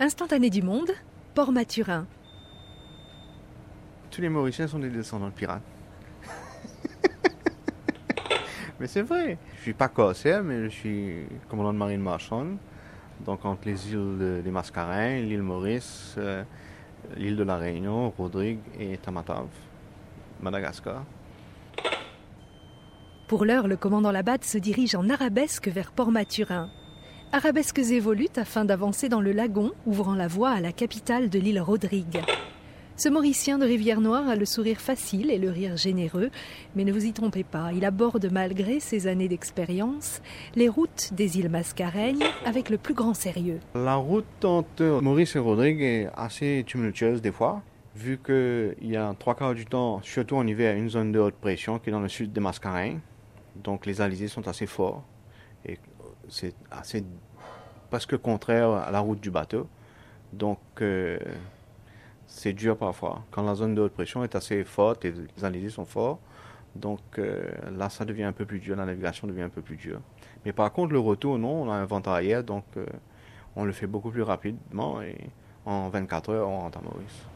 Instantané du monde, Port Mathurin. Tous les Mauriciens sont des descendants de pirates. mais c'est vrai. Je suis pas corsaire, mais je suis commandant de marine marchande. Donc entre les îles des Mascarins, l'île Maurice, euh, l'île de la Réunion, Rodrigue et Tamatave, Madagascar. Pour l'heure, le commandant Labatte se dirige en arabesque vers Port-Mathurin. Arabesques évoluent afin d'avancer dans le lagon, ouvrant la voie à la capitale de l'île Rodrigue. Ce Mauricien de Rivière-Noire a le sourire facile et le rire généreux, mais ne vous y trompez pas, il aborde malgré ses années d'expérience les routes des îles Mascareignes avec le plus grand sérieux. La route entre Maurice et Rodrigue est assez tumultueuse des fois, vu qu'il y a trois quarts du temps, surtout en hiver, une zone de haute pression qui est dans le sud des Mascareignes. Donc les alizés sont assez forts et c'est assez presque contraire à la route du bateau. Donc euh, c'est dur parfois. Quand la zone de haute pression est assez forte et les alizés sont forts, donc euh, là, ça devient un peu plus dur, la navigation devient un peu plus dure. Mais par contre, le retour, non, on a un vent arrière, donc euh, on le fait beaucoup plus rapidement et en 24 heures, on rentre à Maurice.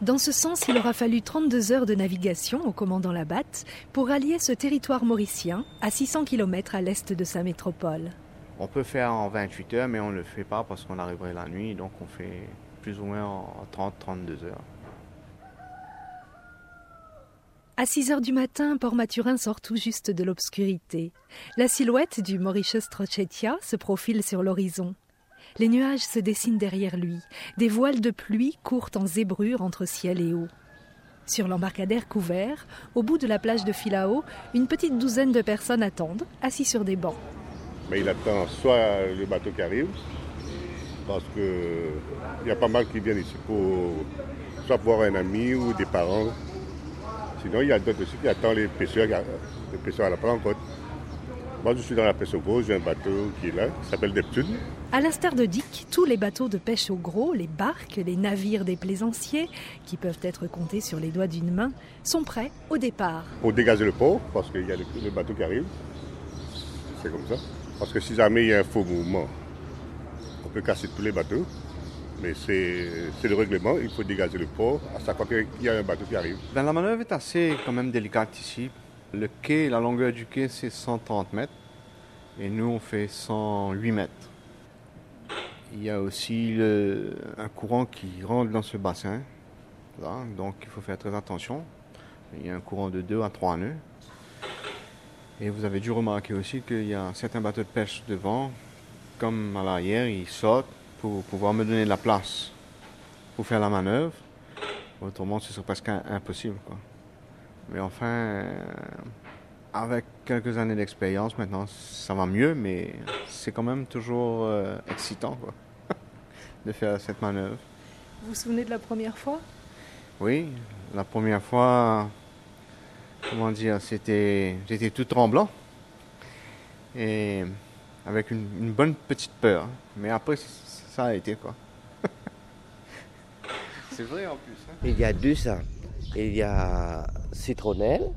Dans ce sens, il aura fallu 32 heures de navigation au commandant Labatte pour allier ce territoire mauricien à 600 km à l'est de sa métropole. On peut faire en 28 heures, mais on ne le fait pas parce qu'on arriverait la nuit, donc on fait plus ou moins en 30-32 heures. À 6 heures du matin, Port-Mathurin sort tout juste de l'obscurité. La silhouette du Mauritius Trochetia se profile sur l'horizon. Les nuages se dessinent derrière lui. Des voiles de pluie courent en zébrure entre ciel et eau. Sur l'embarcadère couvert, au bout de la plage de Filao, une petite douzaine de personnes attendent, assis sur des bancs. Mais il attend soit le bateau qui arrive, parce qu'il y a pas mal qui viennent ici pour soit voir un ami ou des parents. Sinon, il y a d'autres aussi qui attendent les pêcheurs, les pêcheurs à la planque. Moi, je suis dans la pêche au gros, j'ai un bateau qui est là, qui s'appelle Neptune. À l'instar de Dick, tous les bateaux de pêche au gros, les barques, les navires des plaisanciers, qui peuvent être comptés sur les doigts d'une main, sont prêts au départ. Pour dégager le port, parce qu'il y a le bateau qui arrive. C'est comme ça. Parce que si jamais il y a un faux mouvement, on peut casser tous les bateaux. Mais c'est le règlement, il faut dégager le port à chaque fois qu'il y a un bateau qui arrive. Ben, la manœuvre est assez quand même délicate ici. Le quai, la longueur du quai, c'est 130 mètres. Et nous, on fait 108 mètres. Il y a aussi un courant qui rentre dans ce bassin. Là, donc, il faut faire très attention. Il y a un courant de 2 à 3 nœuds. Et vous avez dû remarquer aussi qu'il y a certains bateaux de pêche devant, comme à l'arrière, ils sortent pour pouvoir me donner de la place pour faire la manœuvre. Autrement, ce serait presque impossible. Quoi. Mais enfin, euh, avec quelques années d'expérience maintenant, ça va mieux, mais c'est quand même toujours euh, excitant quoi, de faire cette manœuvre. Vous vous souvenez de la première fois? Oui, la première fois, comment dire, c'était, j'étais tout tremblant et avec une, une bonne petite peur. Mais après, ça a été quoi. c'est vrai en plus. hein. Il y a deux ça. Il y a Citronnelle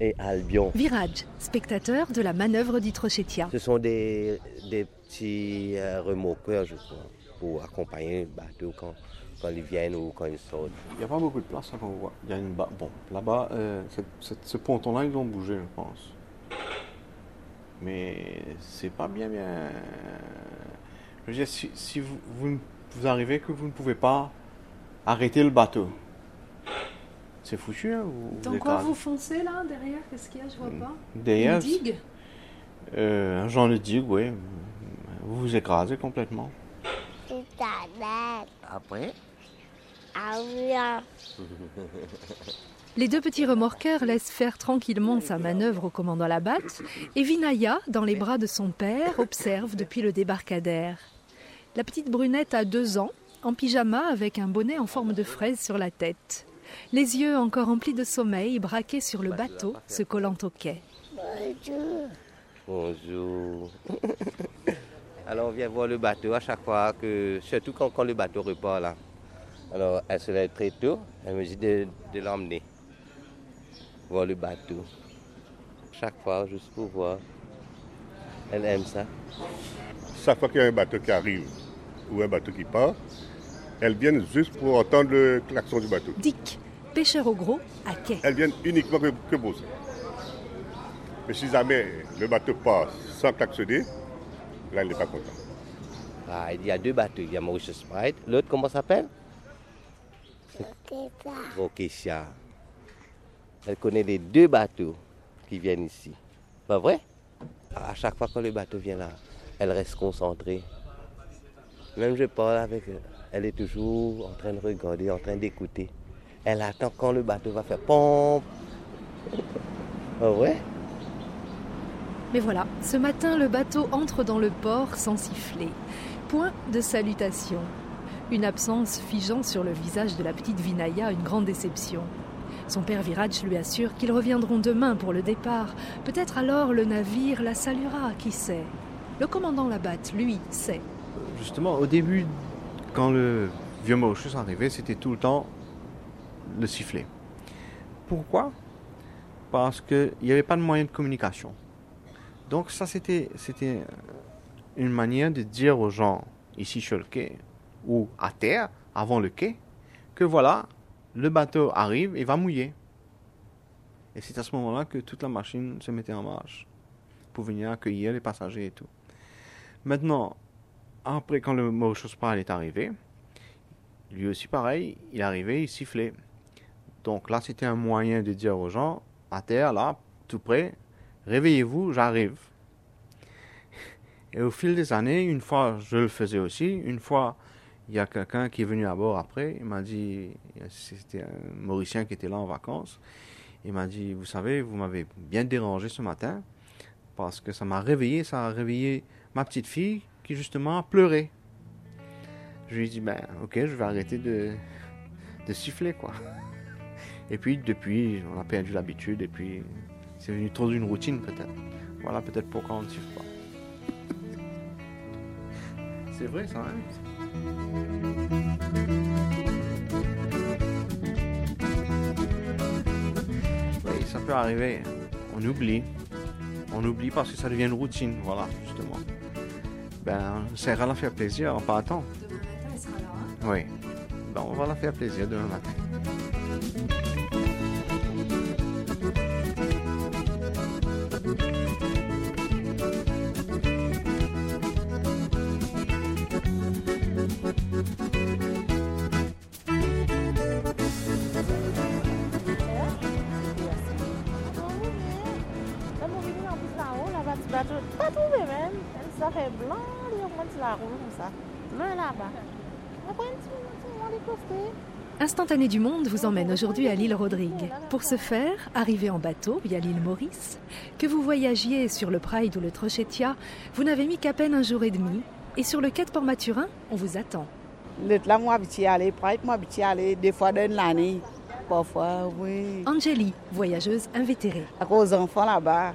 et Albion. Virage, spectateur de la manœuvre du Trochetia. Ce sont des, des petits euh, remorqueurs, je crois, pour accompagner le bateau quand, quand ils viennent ou quand ils sortent. Il n'y a pas beaucoup de place là qu'on voit. Il y a une ba- Bon, là-bas, euh, ce ponton-là, ils ont bougé, je pense. Mais c'est pas bien, bien. Je veux dire, si, si vous, vous, arrivez que vous ne pouvez pas arrêter le bateau, c'est foutu, hein? Vous, Dans vous quoi écrasez. vous foncez là, derrière? Qu'est-ce qu'il y a? Je vois pas. Derrière, Une digue? euh, un genre de digue, oui. Vous vous écrasez complètement. Après, Les deux petits remorqueurs laissent faire tranquillement sa manœuvre au commandant Labatte et Vinaya, dans les bras de son père, observe depuis le débarcadère. La petite brunette a deux ans, en pyjama avec un bonnet en forme de fraise sur la tête. Les yeux encore remplis de sommeil, braqués sur le bateau, se collant au quai. bonjour. Alors on vient voir le bateau à chaque fois, que, surtout quand, quand le bateau repart là. Alors elle se lève très tôt, elle me dit de, de l'emmener voir le bateau. Chaque fois, juste pour voir. Elle aime ça. Chaque fois qu'il y a un bateau qui arrive, ou un bateau qui part, elles viennent juste pour entendre le klaxon du bateau. Dick, pêcheur au gros, à quai. Elles viennent uniquement que, que pour ça. Mais si jamais le bateau passe sans klaxonner, là, il n'est pas content. Ah, il y a deux bateaux. Il y a Mauritius Pride. L'autre, comment s'appelle? Rokesha. Elle connaît les deux bateaux qui viennent ici. Pas vrai? À chaque fois que le bateau vient là, elle reste concentrée. Même je parle avec elle, elle est toujours en train de regarder, en train d'écouter. Elle attend quand le bateau va faire pompe. Pas vrai? Mais voilà, ce matin, le bateau entre dans le port sans siffler. Point de salutation. Une absence figeant sur le visage de la petite Vinaya, une grande déception. Son père Viraj lui assure qu'ils reviendront demain pour le départ. Peut-être alors le navire la saluera, qui sait. Le commandant Labatte, lui, sait. Justement, au début, quand le vieux Mauritius arrivait, c'était tout le temps le sifflet. Pourquoi? Parce qu'il n'y avait pas de moyen de communication. Donc ça, c'était, c'était une manière de dire aux gens ici sur le quai ou à terre, avant le quai, que voilà, le bateau arrive et va mouiller. Et c'est à ce moment-là que toute la machine se mettait en marche pour venir accueillir les passagers et tout. Maintenant, après, quand le Mauritius Pride est arrivé, lui aussi pareil, il arrivait, il sifflait. Donc là, c'était un moyen de dire aux gens, à terre, là, tout près, réveillez-vous, j'arrive. Et au fil des années, une fois, je le faisais aussi. Une fois, il y a quelqu'un qui est venu à bord après. Il m'a dit, c'était un Mauricien qui était là en vacances. Il m'a dit, vous savez, vous m'avez bien dérangé ce matin parce que ça m'a réveillé, ça a réveillé ma petite fille qui justement pleurait. Je lui ai dit, ben ok, je vais arrêter de, siffler quoi. Et puis depuis, on a perdu l'habitude et puis c'est devenu trop d'une routine peut-être. Voilà peut-être pourquoi on ne siffle pas. C'est vrai ça, hein Oui, ça peut arriver. On oublie. On oublie parce que ça devient une routine, voilà, justement. Ben, ça ira la faire plaisir en partant. Demain matin, elle sera là. hein. Oui. Ben, on va la faire plaisir demain matin. Instantané du Monde vous emmène aujourd'hui à l'île Rodrigue. Pour ce faire, arrivé en bateau via l'île Maurice, que vous voyagiez sur le Pride ou le Trochetia, vous n'avez mis qu'à peine un jour et demi. Et sur le quai de Port-Maturin, on vous attend. Là, moi, habitué à aller, Pride, moi, habitué à aller deux fois dans l'année. Parfois, oui. Angélie, voyageuse invétérée. À cause des enfants là-bas.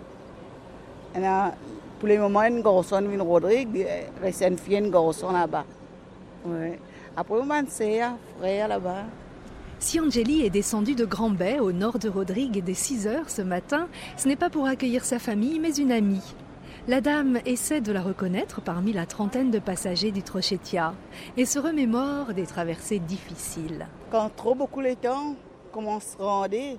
Pour le moment, une garçon vient Rodrigue, reste une fille, une garçon là-bas. Oui. Après, on m'a un frère là-bas. Si Angélie est descendue de Grand Bay, au nord de Rodrigue, dès 6 heures ce matin, ce n'est pas pour accueillir sa famille, mais une amie. La dame essaie de la reconnaître parmi la trentaine de passagers du Trochetia et se remémore des traversées difficiles. Quand trop beaucoup le temps, comment se rendre?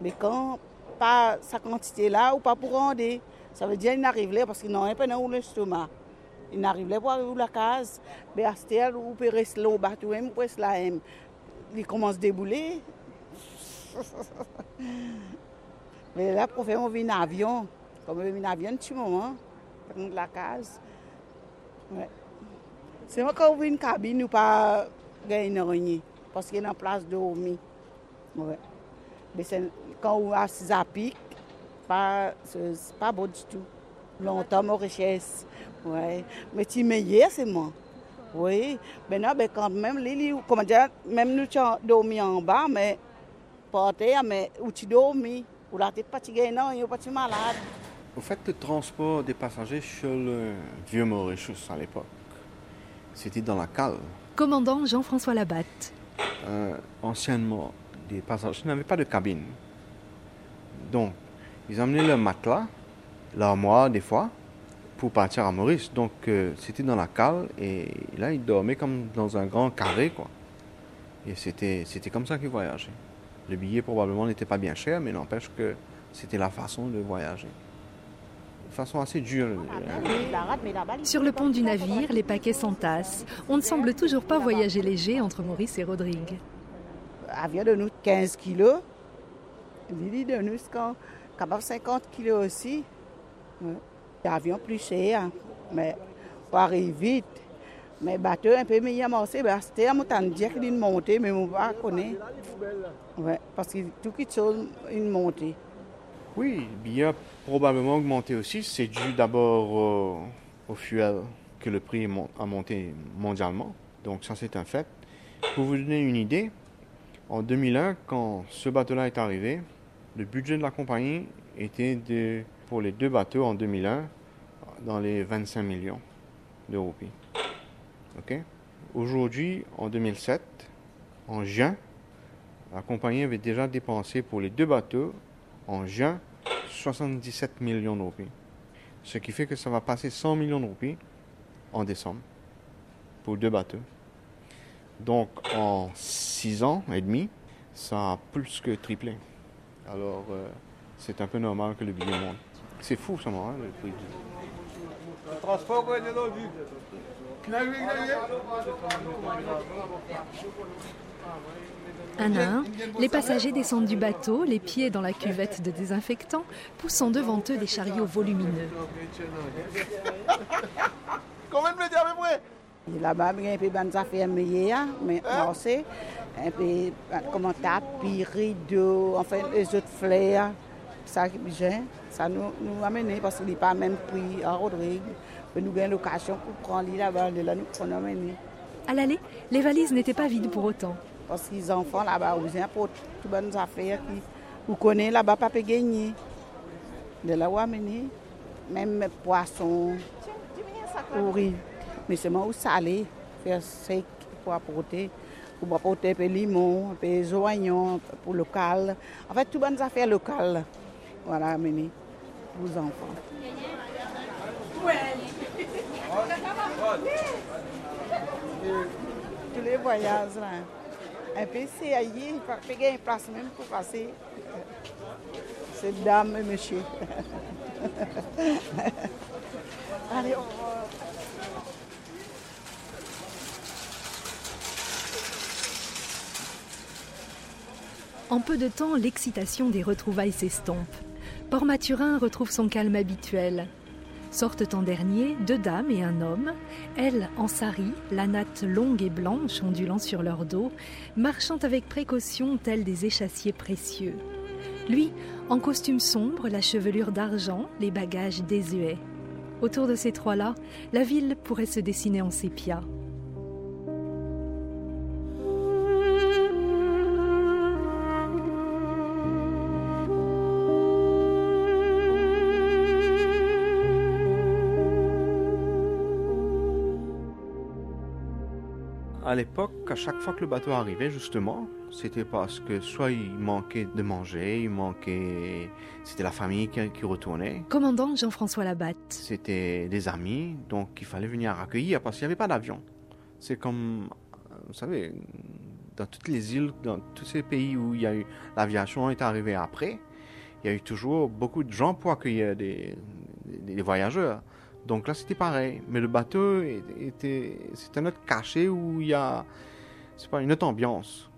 Mais quand pas sa quantité là ou pas pour rendre, ça veut dire qu'il n'arrive là parce qu'il n'a pas dans l'estomac. Il n'arrive pour aller la case, mais à heure, ou peut rester là au bateau, même il commence à débouler. mais là, pour faire, on vient en avion. Comme on vient en avion, un petit moment, prendre la case. C'est moi quand on vient une cabine, ou pas gagner rien, parce qu'il y a une place de dormir. Ouais. Mais quand on a à pic, pas, c'est Longtemps, mon richesse. Ouais. Mais tu meilleur, c'est moi. Oui. Maintenant, ben, quand même, lits, comment dire, même nous, tu as dormi en bas, mais pas à terre, mais où tu dormis, où la tête gagnes, non, il pas malade. Au fait, le transport des passagers sur le vieux Mauritius à l'époque, c'était dans la cale. Commandant Jean-François Labatte. Euh, anciennement, les passagers n'avaient pas de cabine. Donc, ils amenaient leur matelas, l'armoire des fois, pour partir à Maurice. Donc euh, c'était dans la cale et là il dormait comme dans un grand carré quoi. Et c'était c'était comme ça qu'il voyageait. Le billet probablement n'était pas bien cher, mais n'empêche que c'était la façon de voyager. De façon assez dure. Sur le pont du navire, les paquets s'entassent. On ne semble toujours pas voyager léger entre Maurice et Rodrigue. Avion de nous 15 kilos. Lily de nous quand capable 50 kilos aussi. L'avion plus cher, mais pour arriver vite. Mais bateau un peu meilleur bah, c'était à montagne dire qu'il montée, mais on va connaître. Ouais, parce que tout qui chose une montée. Oui, a probablement augmenté aussi. C'est dû d'abord au, au fuel que le prix mon- a monté mondialement. Donc ça c'est un fait. Pour vous donner une idée, en 2001, quand ce bateau-là est arrivé, le budget de la compagnie était de, pour les deux bateaux en 2001 dans les 25 millions d'euros. OK? Aujourd'hui, en 2007, en juin, la compagnie avait déjà dépensé pour les deux bateaux en juin 77 millions de roupies. Ce qui fait que ça va passer 100 millions de roupies en décembre pour deux bateaux. Donc en 6 ans et demi, ça a plus que triplé. Alors euh, c'est un peu normal que le billet monte. C'est fou ça, hein, le prix. Un à un, les passagers descendent du bateau, les pieds dans la cuvette de désinfectant, poussant devant eux des chariots volumineux. Là-bas, il y a un peu de affaires meilleures, mais marché, un peu euh, comment tapis, rideaux, enfin les autres fleurs, ça qui bien, ça nous, nous amené parce qu'il n'est pas même prix à Rodrigue. Mais nous avons une location pour prendre là-bas, de là nous prenons amené. À l'aller, les valises n'étaient pas vides pour autant. Parce que les enfants là-bas, vous avez pour toutes bonnes affaires qui vous connaissez là-bas, pas peut gagner. De là où amener, même poissons, pourris. Mais c'est moi où salé, faire sec pour apporter. Pour apporter un peu limon, un peu oignons pour local. En fait, toutes bonnes affaires locales. Voilà, amener les enfants. Tous les voyages là. Un peu c'est ailleurs, il faut payer une place même pour passer. C'est dame et monsieur. Allez, au revoir. En peu de temps, l'excitation des retrouvailles s'estompe. Port-Mathurin retrouve son calme habituel. Sortent en dernier deux dames et un homme, elles en sari, la natte longue et blanche ondulant sur leur dos, marchant avec précaution tels des échassiers précieux. Lui, en costume sombre, la chevelure d'argent, les bagages désuets. Autour de ces trois-là, la ville pourrait se dessiner en sépia. À l'époque, à chaque fois que le bateau arrivait, justement, c'était parce que soit il manquait de manger, il manquait. C'était la famille qui, qui retournait, Commandant Jean-François Labatte. c'était des amis, donc il fallait venir accueillir parce qu'il n'y avait pas d'avion. C'est comme, euh, vous savez, dans toutes les îles, dans tous ces pays où il y a eu l'aviation est arrivée après, il y a eu toujours beaucoup de gens pour accueillir des, des- des voyageurs. Donc là, c'était pareil. Mais le bateau était, c'est un autre cachet où il y a, c'est pas une autre ambiance.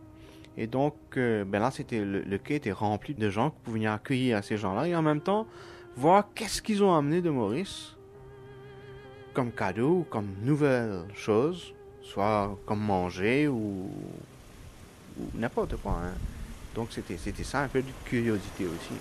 Et donc, euh, ben là, c'était le, quai était rempli de gens pour venir accueillir ces gens-là et en même temps voir qu'est-ce qu'ils ont amené de Maurice comme cadeau comme nouvelle chose, soit comme manger ou, ou n'importe quoi. hein. Donc c'était c'était ça un peu de curiosité aussi.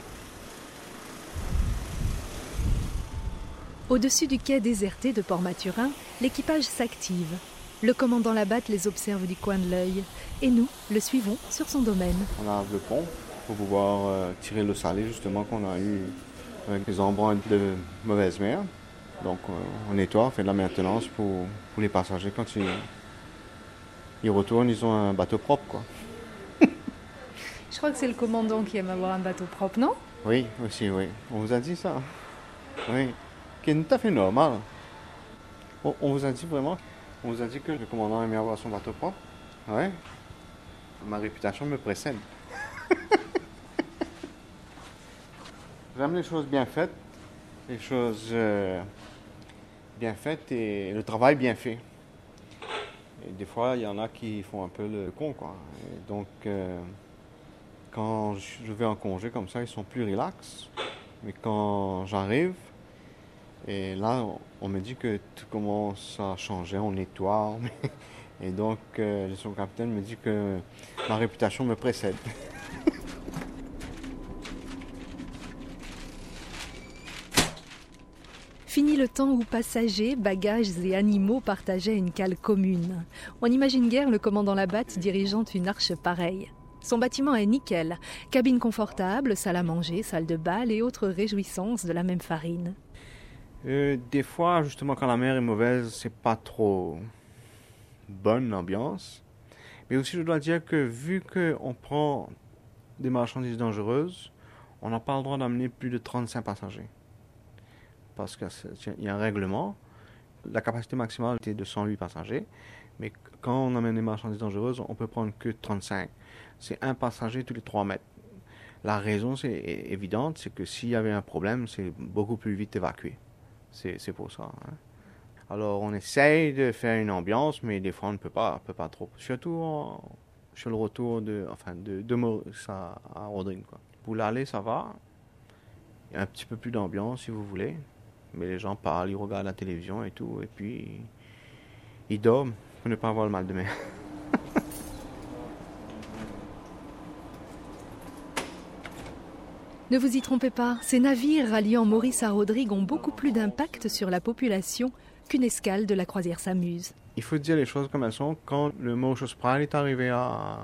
Au-dessus du quai déserté de Port-Mathurin, l'équipage s'active. Le commandant Labatte les observe du coin de l'œil. Et nous le suivons sur son domaine. On lave le pont pour pouvoir euh, tirer le salé justement qu'on a eu avec les embruns de mauvaise mer. Donc euh, on nettoie, on fait de la maintenance pour, pour les passagers quand ils, ils retournent, ils ont un bateau propre quoi. Je crois que c'est le commandant qui aime avoir un bateau propre, non? Oui, aussi, oui. On vous a dit ça? Oui. Qui est tout à fait normal. On, vous a dit vraiment, on vous a dit que le commandant aimait avoir son bateau propre. Ouais. Ma réputation me précède. J'aime les choses bien faites, les choses euh, bien faites et le travail bien fait. Et des fois, il y en a qui font un peu le con, quoi. Donc, euh, quand je vais en congé comme ça, ils sont plus relax. Mais quand j'arrive, et là, on me dit que tout commence à changer, on nettoie. Et donc, euh, le capitaine me dit que ma réputation me précède. Fini le temps où passagers, bagages et animaux partageaient une cale commune. On n'imagine guère le commandant Labatte dirigeant une arche pareille. Son bâtiment est nickel. Cabine confortable, salle à manger, salle de bal et autres réjouissances de la même farine. Euh, des fois, justement, quand la mer est mauvaise, c'est pas trop bonne l'ambiance. Mais aussi, je dois dire que vu qu'on prend des marchandises dangereuses, on n'a pas le droit d'amener plus de 35 passagers. Parce qu'il y a un règlement. La capacité maximale était de 108 passagers. Mais quand on amène des marchandises dangereuses, on peut prendre que 35. C'est un passager tous les 3 mètres. La raison, c'est évidente, c'est que s'il y avait un problème, c'est beaucoup plus vite évacué. C'est pour ça. Hein. Alors, on essaye de faire une ambiance, mais des fois, on ne peut pas, peut pas trop. Surtout sur le retour de, enfin, de, de Maurice à, Rodrigue. Quoi. Pour l'aller, ça va. Il y a un petit peu plus d'ambiance, si vous voulez. Mais les gens parlent, ils regardent la télévision et tout. Et puis, ils dorment pour ne pas avoir le mal de mer. Ne vous y trompez pas, ces navires ralliant Maurice à Rodrigue ont beaucoup plus d'impact sur la population qu'une escale de la croisière s'amuse. Il faut dire les choses comme elles sont. Quand le Mauritius Pride est arrivé à,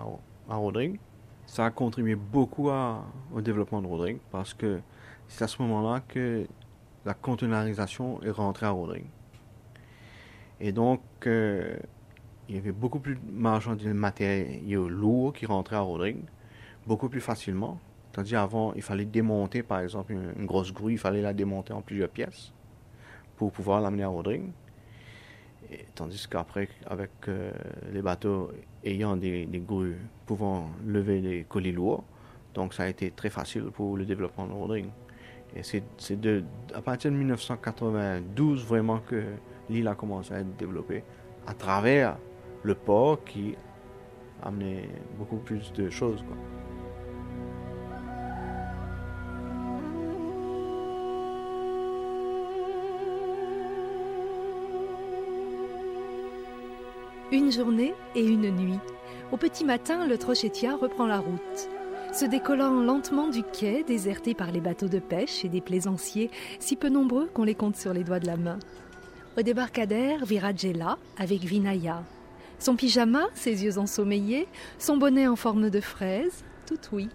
à Rodrigue, ça a contribué beaucoup au développement de Rodrigue parce que c'est à ce moment-là que la conteneurisation est rentrée à Rodrigue. Et donc, euh, il y avait beaucoup plus de marchandises matériaux lourds qui rentraient à Rodrigue, beaucoup plus facilement. Tandis avant, il fallait démonter, par exemple, une, grosse grue, il fallait la démonter en plusieurs pièces pour pouvoir l'amener à Rodrigue. tandis qu'après, avec euh, les bateaux ayant des, grues pouvant lever des colis lourds, donc ça a été très facile pour le développement de Rodrigue. Et c'est à partir de 1992 vraiment que l'île a commencé à être développée à travers le port qui amenait beaucoup plus de choses. Une journée et une nuit. Au petit matin, le Trochetia reprend la route. Se décollant lentement du quai, déserté par les bateaux de pêche et des plaisanciers, si peu nombreux qu'on les compte sur les doigts de la main. Au débarcadère, Viragella avec Vinaya. Son pyjama, ses yeux ensommeillés, son bonnet en forme de fraise, tout oui.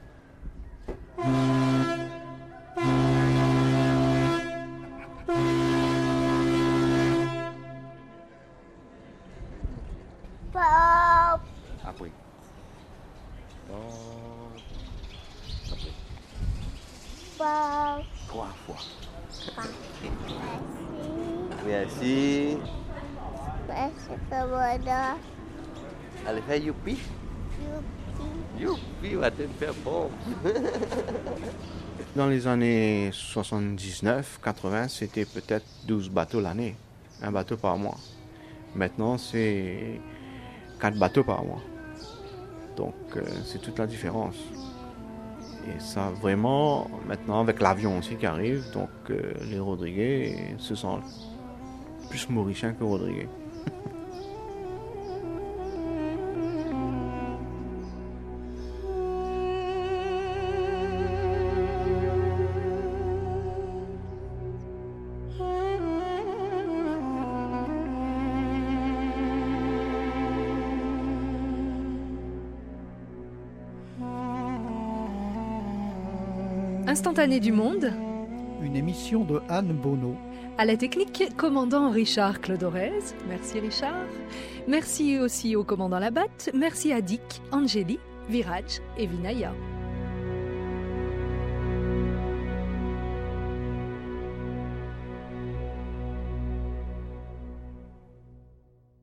Allez faire youpi. Youpi, va te faire bon. Dans les années 79-80, c'était peut-être 12 bateaux l'année, un bateau par mois. Maintenant, c'est 4 bateaux par mois. Donc, euh, c'est toute la différence. Et ça, vraiment, maintenant, avec l'avion aussi qui arrive, donc euh, les Rodriguez se sentent plus mauriciens que Rodriguez. Instantané du monde. Une émission de Anne Bonneau. À la technique, commandant Richard Clodorez. Merci Richard. Merci aussi au commandant Labatte. Merci à Dick, Angélie, Viraj et Vinaya.